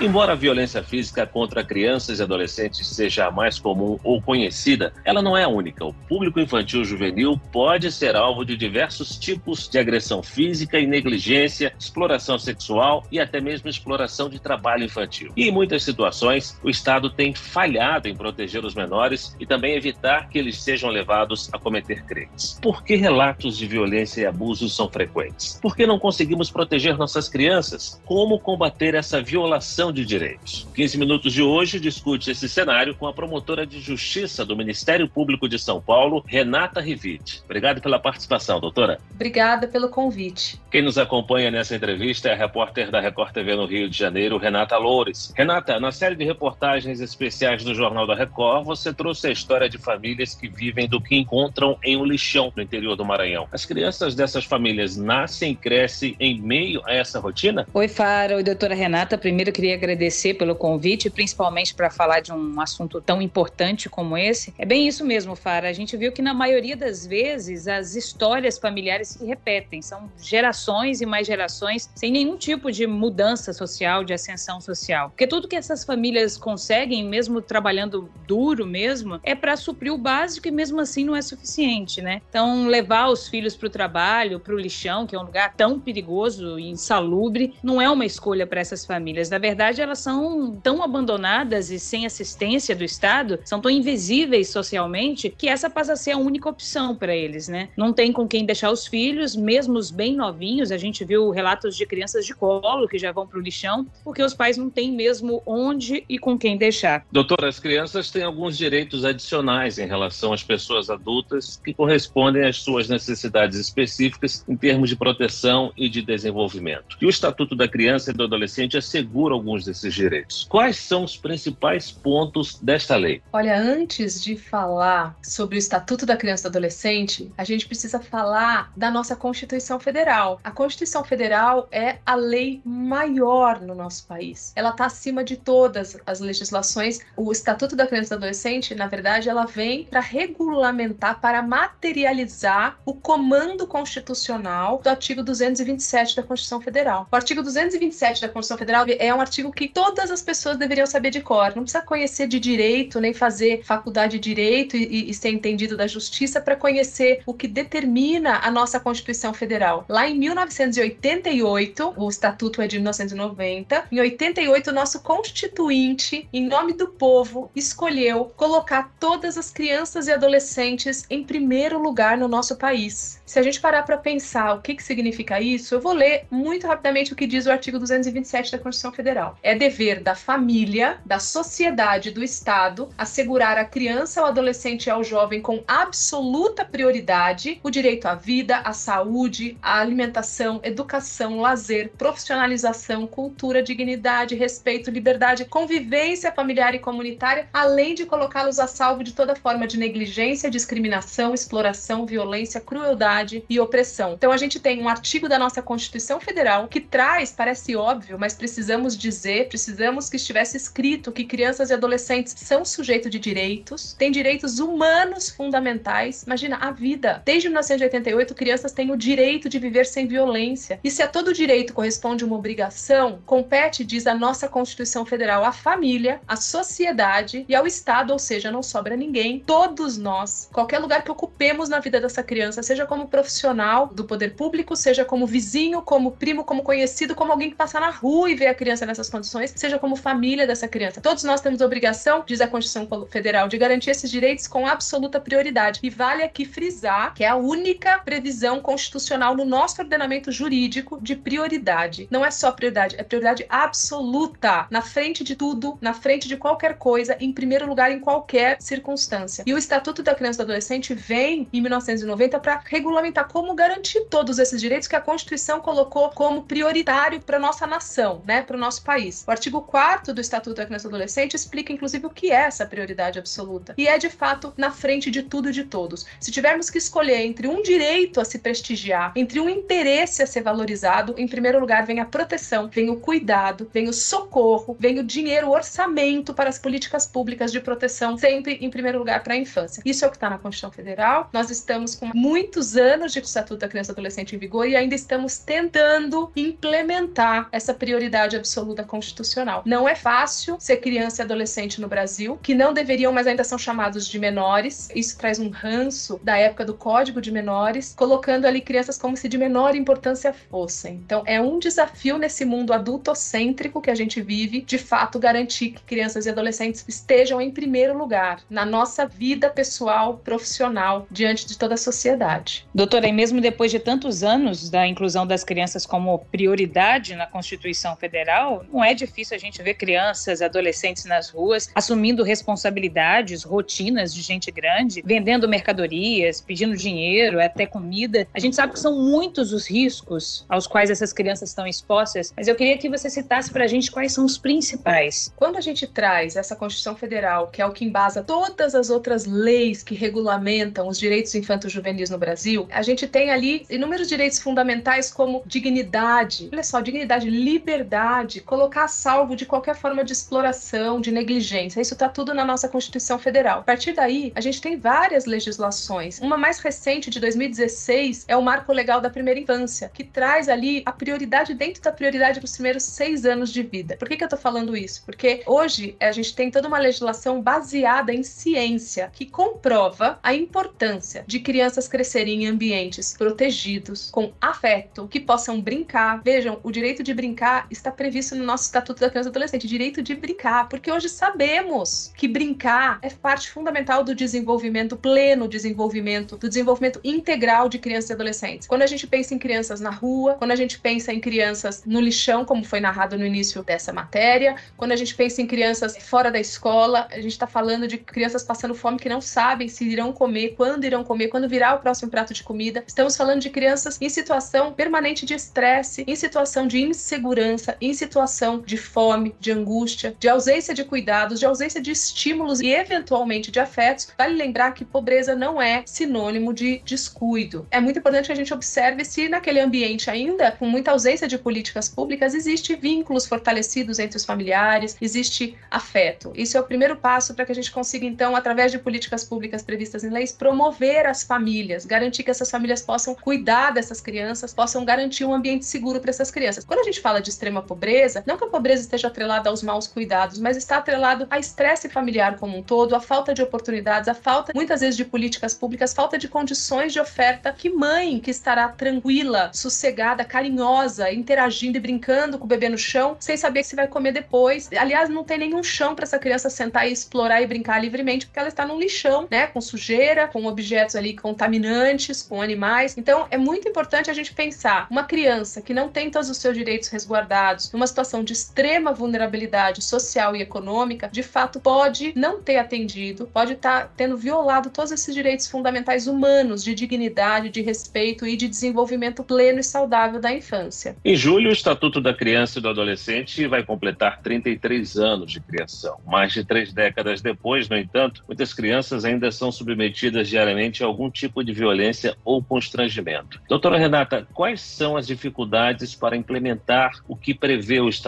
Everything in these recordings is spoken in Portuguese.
Embora a violência física contra crianças e adolescentes seja a mais comum ou conhecida, ela não é a única. O público infantil juvenil pode ser alvo de diversos tipos de agressão física e negligência, exploração sexual e até mesmo exploração de trabalho infantil. E em muitas situações, o Estado tem falhado em proteger os menores e também evitar que eles sejam levados a cometer crimes. Por que relatos de violência e abusos são frequentes? Por que não conseguimos proteger nossas crianças? Como combater essa violação de direitos. 15 Minutos de hoje discute esse cenário com a promotora de justiça do Ministério Público de São Paulo, Renata Rivite. Obrigado pela participação, doutora. Obrigada pelo convite. Quem nos acompanha nessa entrevista é a repórter da Record TV no Rio de Janeiro, Renata Loures. Renata, na série de reportagens especiais do Jornal da Record, você trouxe a história de famílias que vivem do que encontram em um lixão no interior do Maranhão. As crianças dessas famílias nascem e crescem em meio a essa rotina? Oi, Fara. Oi, doutora Renata. Primeiro, queria agradecer pelo convite, principalmente para falar de um assunto tão importante como esse. É bem isso mesmo, Fara. A gente viu que na maioria das vezes as histórias familiares se repetem, são gerações e mais gerações sem nenhum tipo de mudança social, de ascensão social. Porque tudo que essas famílias conseguem, mesmo trabalhando duro mesmo, é para suprir o básico e mesmo assim não é suficiente, né? Então, levar os filhos para o trabalho, para o lixão, que é um lugar tão perigoso e insalubre, não é uma escolha para essas famílias. Na verdade, verdade, elas são tão abandonadas e sem assistência do Estado, são tão invisíveis socialmente, que essa passa a ser a única opção para eles, né? Não tem com quem deixar os filhos, mesmo os bem novinhos. A gente viu relatos de crianças de colo que já vão para o lixão, porque os pais não têm mesmo onde e com quem deixar. Doutora, as crianças têm alguns direitos adicionais em relação às pessoas adultas que correspondem às suas necessidades específicas em termos de proteção e de desenvolvimento. E o Estatuto da Criança e do Adolescente assegura alguns alguns desses direitos. Quais são os principais pontos desta lei? Olha, antes de falar sobre o Estatuto da Criança e do Adolescente, a gente precisa falar da nossa Constituição Federal. A Constituição Federal é a lei maior no nosso país. Ela está acima de todas as legislações. O Estatuto da Criança e do Adolescente, na verdade, ela vem para regulamentar, para materializar o comando constitucional do artigo 227 da Constituição Federal. O artigo 227 da Constituição Federal é um artigo artigo que todas as pessoas deveriam saber de cor. Não precisa conhecer de direito, nem fazer faculdade de direito e, e ser entendido da justiça para conhecer o que determina a nossa Constituição Federal. Lá em 1988, o Estatuto é de 1990, em 88, o nosso Constituinte, em nome do povo, escolheu colocar todas as crianças e adolescentes em primeiro lugar no nosso país. Se a gente parar para pensar o que, que significa isso, eu vou ler muito rapidamente o que diz o artigo 227 da Constituição Federal. É dever da família, da sociedade, do Estado assegurar à criança, ao adolescente e ao jovem com absoluta prioridade o direito à vida, à saúde, à alimentação, educação, lazer, profissionalização, cultura, dignidade, respeito, liberdade, convivência familiar e comunitária, além de colocá-los a salvo de toda forma de negligência, discriminação, exploração, violência, crueldade e opressão. Então a gente tem um artigo da nossa Constituição Federal que traz, parece óbvio, mas precisamos dizer dizer, precisamos que estivesse escrito que crianças e adolescentes são sujeito de direitos, têm direitos humanos fundamentais. Imagina a vida. Desde 1988, crianças têm o direito de viver sem violência. E se a todo direito corresponde uma obrigação, compete, diz a nossa Constituição Federal, à família, à sociedade e ao Estado, ou seja, não sobra ninguém. Todos nós, qualquer lugar que ocupemos na vida dessa criança, seja como profissional do poder público, seja como vizinho, como primo, como conhecido, como alguém que passa na rua e vê a criança nessas condições, seja como família dessa criança. Todos nós temos obrigação, diz a Constituição Federal, de garantir esses direitos com absoluta prioridade. E vale aqui frisar que é a única previsão constitucional no nosso ordenamento jurídico de prioridade. Não é só prioridade, é prioridade absoluta, na frente de tudo, na frente de qualquer coisa, em primeiro lugar em qualquer circunstância. E o Estatuto da Criança e do Adolescente vem em 1990 para regulamentar como garantir todos esses direitos que a Constituição colocou como prioritário para nossa nação, né, para o nosso país país. O artigo 4 do Estatuto da Criança e Adolescente explica, inclusive, o que é essa prioridade absoluta. E é, de fato, na frente de tudo e de todos. Se tivermos que escolher entre um direito a se prestigiar, entre um interesse a ser valorizado, em primeiro lugar vem a proteção, vem o cuidado, vem o socorro, vem o dinheiro, o orçamento para as políticas públicas de proteção, sempre em primeiro lugar para a infância. Isso é o que está na Constituição Federal. Nós estamos com muitos anos de Estatuto da Criança e Adolescente em vigor e ainda estamos tentando implementar essa prioridade absoluta constitucional. Não é fácil ser criança e adolescente no Brasil, que não deveriam, mas ainda são chamados de menores. Isso traz um ranço da época do Código de Menores, colocando ali crianças como se de menor importância fossem. Então, é um desafio nesse mundo adultocêntrico que a gente vive, de fato, garantir que crianças e adolescentes estejam em primeiro lugar na nossa vida pessoal, profissional, diante de toda a sociedade. Doutora, e mesmo depois de tantos anos da inclusão das crianças como prioridade na Constituição Federal, não é difícil a gente ver crianças, adolescentes nas ruas assumindo responsabilidades, rotinas de gente grande, vendendo mercadorias, pedindo dinheiro, até comida. A gente sabe que são muitos os riscos aos quais essas crianças estão expostas, mas eu queria que você citasse para a gente quais são os principais. Quando a gente traz essa Constituição Federal, que é o que embasa todas as outras leis que regulamentam os direitos infantos juvenis no Brasil, a gente tem ali inúmeros direitos fundamentais como dignidade, olha só, dignidade, liberdade, colocar a salvo de qualquer forma de exploração, de negligência. Isso está tudo na nossa Constituição Federal. A partir daí, a gente tem várias legislações. Uma mais recente, de 2016, é o Marco Legal da Primeira Infância, que traz ali a prioridade dentro da prioridade para os primeiros seis anos de vida. Por que, que eu estou falando isso? Porque hoje a gente tem toda uma legislação baseada em ciência que comprova a importância de crianças crescerem em ambientes protegidos, com afeto, que possam brincar. Vejam, o direito de brincar está previsto no nosso Estatuto da Criança e Adolescente, direito de brincar, porque hoje sabemos que brincar é parte fundamental do desenvolvimento pleno, desenvolvimento, do desenvolvimento integral de crianças e adolescentes. Quando a gente pensa em crianças na rua, quando a gente pensa em crianças no lixão, como foi narrado no início dessa matéria, quando a gente pensa em crianças fora da escola, a gente está falando de crianças passando fome que não sabem se irão comer, quando irão comer, quando virá o próximo prato de comida. Estamos falando de crianças em situação permanente de estresse, em situação de insegurança, em situação de fome, de angústia, de ausência de cuidados, de ausência de estímulos e eventualmente de afetos. Vale lembrar que pobreza não é sinônimo de descuido. É muito importante que a gente observe se naquele ambiente ainda com muita ausência de políticas públicas existe vínculos fortalecidos entre os familiares, existe afeto. Isso é o primeiro passo para que a gente consiga então, através de políticas públicas previstas em leis, promover as famílias, garantir que essas famílias possam cuidar dessas crianças, possam garantir um ambiente seguro para essas crianças. Quando a gente fala de extrema pobreza, não que a pobreza esteja atrelada aos maus cuidados, mas está atrelado a estresse familiar como um todo, a falta de oportunidades, a falta muitas vezes de políticas públicas, falta de condições de oferta. Que mãe que estará tranquila, sossegada, carinhosa, interagindo e brincando com o bebê no chão, sem saber se vai comer depois. Aliás, não tem nenhum chão para essa criança sentar e explorar e brincar livremente, porque ela está num lixão, né, com sujeira, com objetos ali contaminantes, com animais. Então, é muito importante a gente pensar uma criança que não tem todos os seus direitos resguardados, numa situação de extrema vulnerabilidade social e econômica, de fato pode não ter atendido, pode estar tá tendo violado todos esses direitos fundamentais humanos de dignidade, de respeito e de desenvolvimento pleno e saudável da infância. Em julho, o Estatuto da Criança e do Adolescente vai completar 33 anos de criação. Mais de três décadas depois, no entanto, muitas crianças ainda são submetidas diariamente a algum tipo de violência ou constrangimento. Doutora Renata, quais são as dificuldades para implementar o que prevê o Estatuto?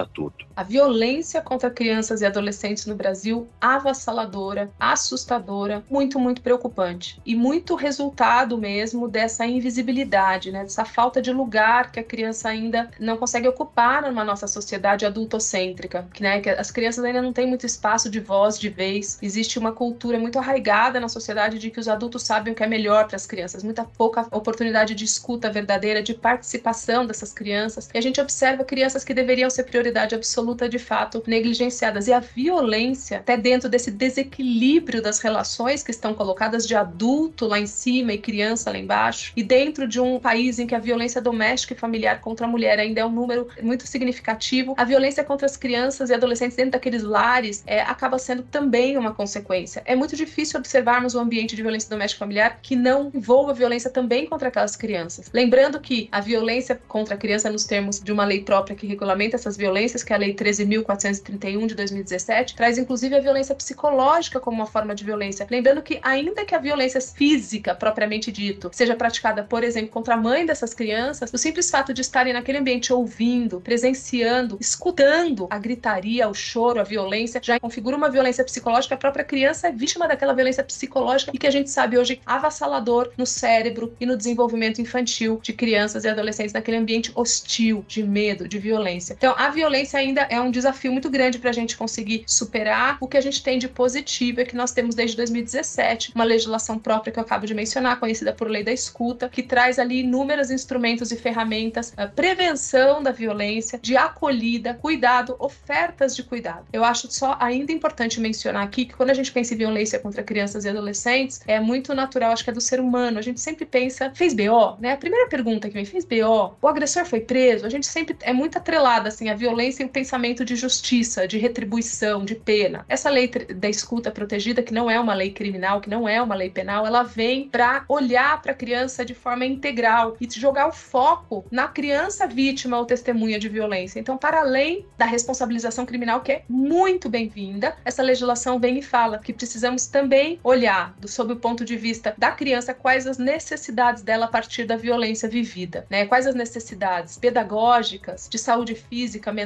A violência contra crianças e adolescentes no Brasil avassaladora, assustadora, muito, muito preocupante. E muito resultado mesmo dessa invisibilidade, né, dessa falta de lugar que a criança ainda não consegue ocupar numa nossa sociedade adultocêntrica, que, né, que as crianças ainda não têm muito espaço de voz, de vez. Existe uma cultura muito arraigada na sociedade de que os adultos sabem o que é melhor para as crianças, muita pouca oportunidade de escuta verdadeira, de participação dessas crianças. E a gente observa crianças que deveriam ser absoluta de fato negligenciadas. E a violência, até dentro desse desequilíbrio das relações que estão colocadas de adulto lá em cima e criança lá embaixo, e dentro de um país em que a violência doméstica e familiar contra a mulher ainda é um número muito significativo, a violência contra as crianças e adolescentes dentro daqueles lares é, acaba sendo também uma consequência. É muito difícil observarmos um ambiente de violência doméstica e familiar que não envolva violência também contra aquelas crianças. Lembrando que a violência contra a criança, nos termos de uma lei própria que regulamenta essas violências, violências, que é a Lei 13.431 de 2017, traz inclusive a violência psicológica como uma forma de violência. Lembrando que, ainda que a violência física, propriamente dito, seja praticada, por exemplo, contra a mãe dessas crianças, o simples fato de estarem naquele ambiente ouvindo, presenciando, escutando a gritaria, o choro, a violência, já configura uma violência psicológica. A própria criança é vítima daquela violência psicológica e que a gente sabe hoje avassalador no cérebro e no desenvolvimento infantil de crianças e adolescentes naquele ambiente hostil, de medo, de violência. Então, a violência ainda é um desafio muito grande para a gente conseguir superar. O que a gente tem de positivo é que nós temos desde 2017 uma legislação própria que eu acabo de mencionar, conhecida por Lei da Escuta, que traz ali inúmeros instrumentos e ferramentas, a prevenção da violência, de acolhida, cuidado, ofertas de cuidado. Eu acho só ainda importante mencionar aqui que quando a gente pensa em violência contra crianças e adolescentes, é muito natural, acho que é do ser humano. A gente sempre pensa, fez BO, né? A primeira pergunta que vem, fez BO, o agressor foi preso, a gente sempre é muito atrelada assim a violência e o pensamento de justiça, de retribuição, de pena. Essa lei da escuta protegida, que não é uma lei criminal, que não é uma lei penal, ela vem para olhar para a criança de forma integral e jogar o foco na criança vítima ou testemunha de violência. Então, para além da responsabilização criminal, que é muito bem-vinda, essa legislação vem e fala que precisamos também olhar, do, sob o ponto de vista da criança, quais as necessidades dela a partir da violência vivida, né? Quais as necessidades pedagógicas, de saúde física, mental,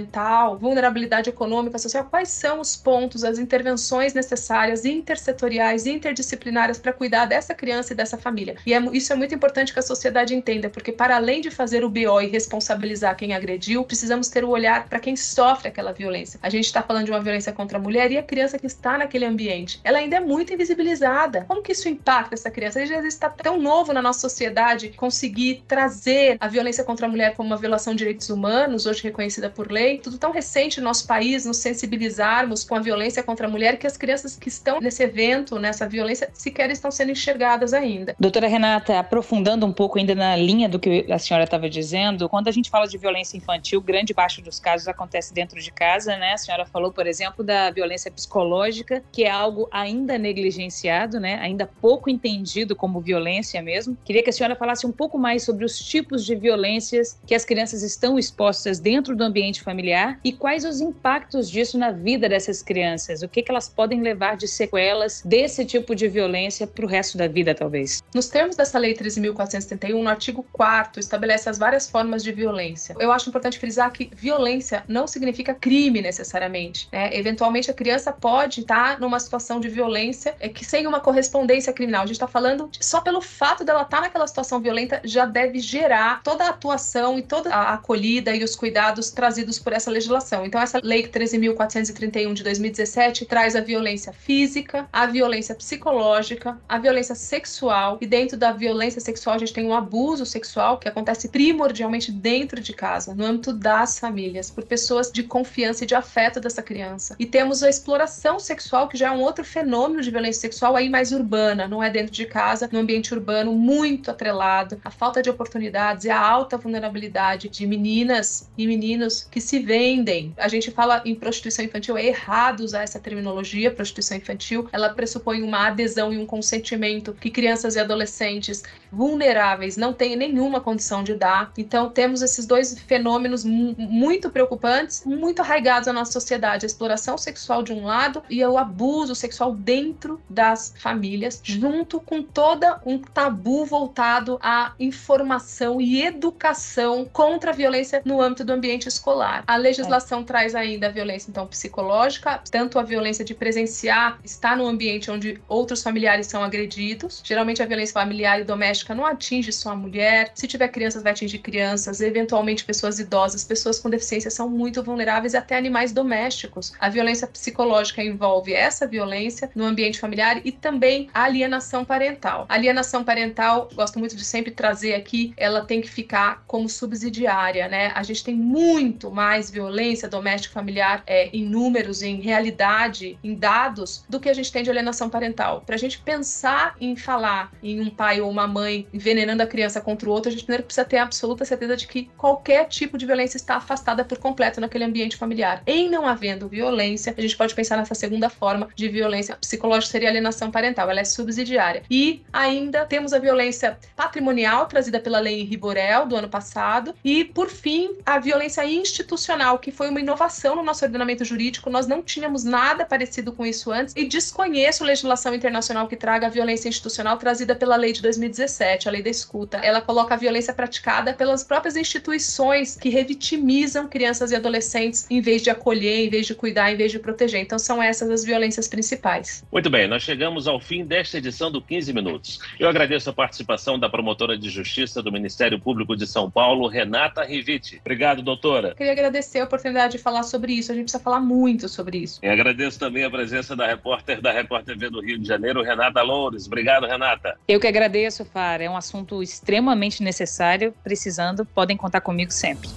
vulnerabilidade econômica, social, quais são os pontos, as intervenções necessárias, intersetoriais, interdisciplinares para cuidar dessa criança e dessa família. E é, isso é muito importante que a sociedade entenda, porque para além de fazer o BO e responsabilizar quem agrediu, precisamos ter o olhar para quem sofre aquela violência. A gente está falando de uma violência contra a mulher e a criança que está naquele ambiente. Ela ainda é muito invisibilizada. Como que isso impacta essa criança? Às vezes está tão novo na nossa sociedade conseguir trazer a violência contra a mulher como uma violação de direitos humanos, hoje reconhecida por lei, tudo tão recente no nosso país, nos sensibilizarmos com a violência contra a mulher, que as crianças que estão nesse evento, nessa violência, sequer estão sendo enxergadas ainda. Doutora Renata, aprofundando um pouco ainda na linha do que a senhora estava dizendo, quando a gente fala de violência infantil, grande parte dos casos acontece dentro de casa, né? A senhora falou, por exemplo, da violência psicológica, que é algo ainda negligenciado, né? Ainda pouco entendido como violência mesmo. Queria que a senhora falasse um pouco mais sobre os tipos de violências que as crianças estão expostas dentro do ambiente familiar e quais os impactos disso na vida dessas crianças, o que, que elas podem levar de sequelas desse tipo de violência para o resto da vida, talvez. Nos termos dessa Lei 13.471, no artigo 4 estabelece as várias formas de violência. Eu acho importante frisar que violência não significa crime necessariamente. Né? Eventualmente, a criança pode estar numa situação de violência é que sem uma correspondência criminal. A gente está falando de, só pelo fato dela estar naquela situação violenta já deve gerar toda a atuação e toda a acolhida e os cuidados trazidos por essa legislação. Então, essa Lei 13.431 de 2017 traz a violência física, a violência psicológica, a violência sexual, e dentro da violência sexual a gente tem o um abuso sexual que acontece primordialmente dentro de casa, no âmbito das famílias, por pessoas de confiança e de afeto dessa criança. E temos a exploração sexual, que já é um outro fenômeno de violência sexual aí mais urbana, não é dentro de casa, no ambiente urbano muito atrelado, a falta de oportunidades e a alta vulnerabilidade de meninas e meninos que se vendem. A gente fala em prostituição infantil, é errado usar essa terminologia, prostituição infantil. Ela pressupõe uma adesão e um consentimento que crianças e adolescentes vulneráveis não têm nenhuma condição de dar. Então, temos esses dois fenômenos muito preocupantes, muito arraigados na nossa sociedade: a exploração sexual de um lado e o abuso sexual dentro das famílias, junto com toda um tabu voltado à informação e educação contra a violência no âmbito do ambiente escolar. A legislação é. traz ainda a violência então psicológica, tanto a violência de presenciar, estar no ambiente onde outros familiares são agredidos. Geralmente a violência familiar e doméstica não atinge só a mulher. Se tiver crianças, vai atingir crianças, eventualmente pessoas idosas, pessoas com deficiência são muito vulneráveis, até animais domésticos. A violência psicológica envolve essa violência no ambiente familiar e também a alienação parental. A alienação parental, gosto muito de sempre trazer aqui, ela tem que ficar como subsidiária, né? A gente tem muito mais violência doméstica familiar é, em números, em realidade, em dados, do que a gente tem de alienação parental. Para a gente pensar em falar em um pai ou uma mãe envenenando a criança contra o outro, a gente primeiro precisa ter a absoluta certeza de que qualquer tipo de violência está afastada por completo naquele ambiente familiar. Em não havendo violência, a gente pode pensar nessa segunda forma de violência psicológica, seria alienação parental. Ela é subsidiária. E ainda temos a violência patrimonial trazida pela lei Riborel do ano passado. E, por fim, a violência institucional institucional, que foi uma inovação no nosso ordenamento jurídico. Nós não tínhamos nada parecido com isso antes e desconheço legislação internacional que traga a violência institucional trazida pela lei de 2017, a lei da escuta. Ela coloca a violência praticada pelas próprias instituições que revitimizam crianças e adolescentes em vez de acolher, em vez de cuidar, em vez de proteger. Então são essas as violências principais. Muito bem, nós chegamos ao fim desta edição do 15 Minutos. Eu agradeço a participação da promotora de justiça do Ministério Público de São Paulo, Renata Riviti. Obrigado, doutora. Queria agradecer a oportunidade de falar sobre isso. A gente precisa falar muito sobre isso. E agradeço também a presença da repórter da Record TV do Rio de Janeiro, Renata Loures. Obrigado, Renata. Eu que agradeço, Fara. É um assunto extremamente necessário. Precisando, podem contar comigo sempre.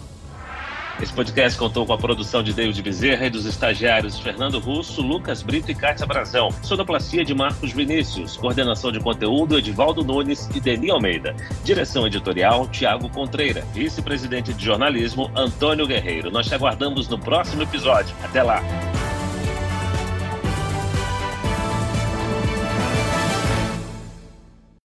Esse podcast contou com a produção de David Bezerra e dos estagiários Fernando Russo, Lucas Brito e Kátia Brazão. Sonoplastia de Marcos Vinícius. Coordenação de conteúdo Edivaldo Nunes e Deni Almeida. Direção editorial Tiago Contreira. Vice-presidente de jornalismo Antônio Guerreiro. Nós te aguardamos no próximo episódio. Até lá!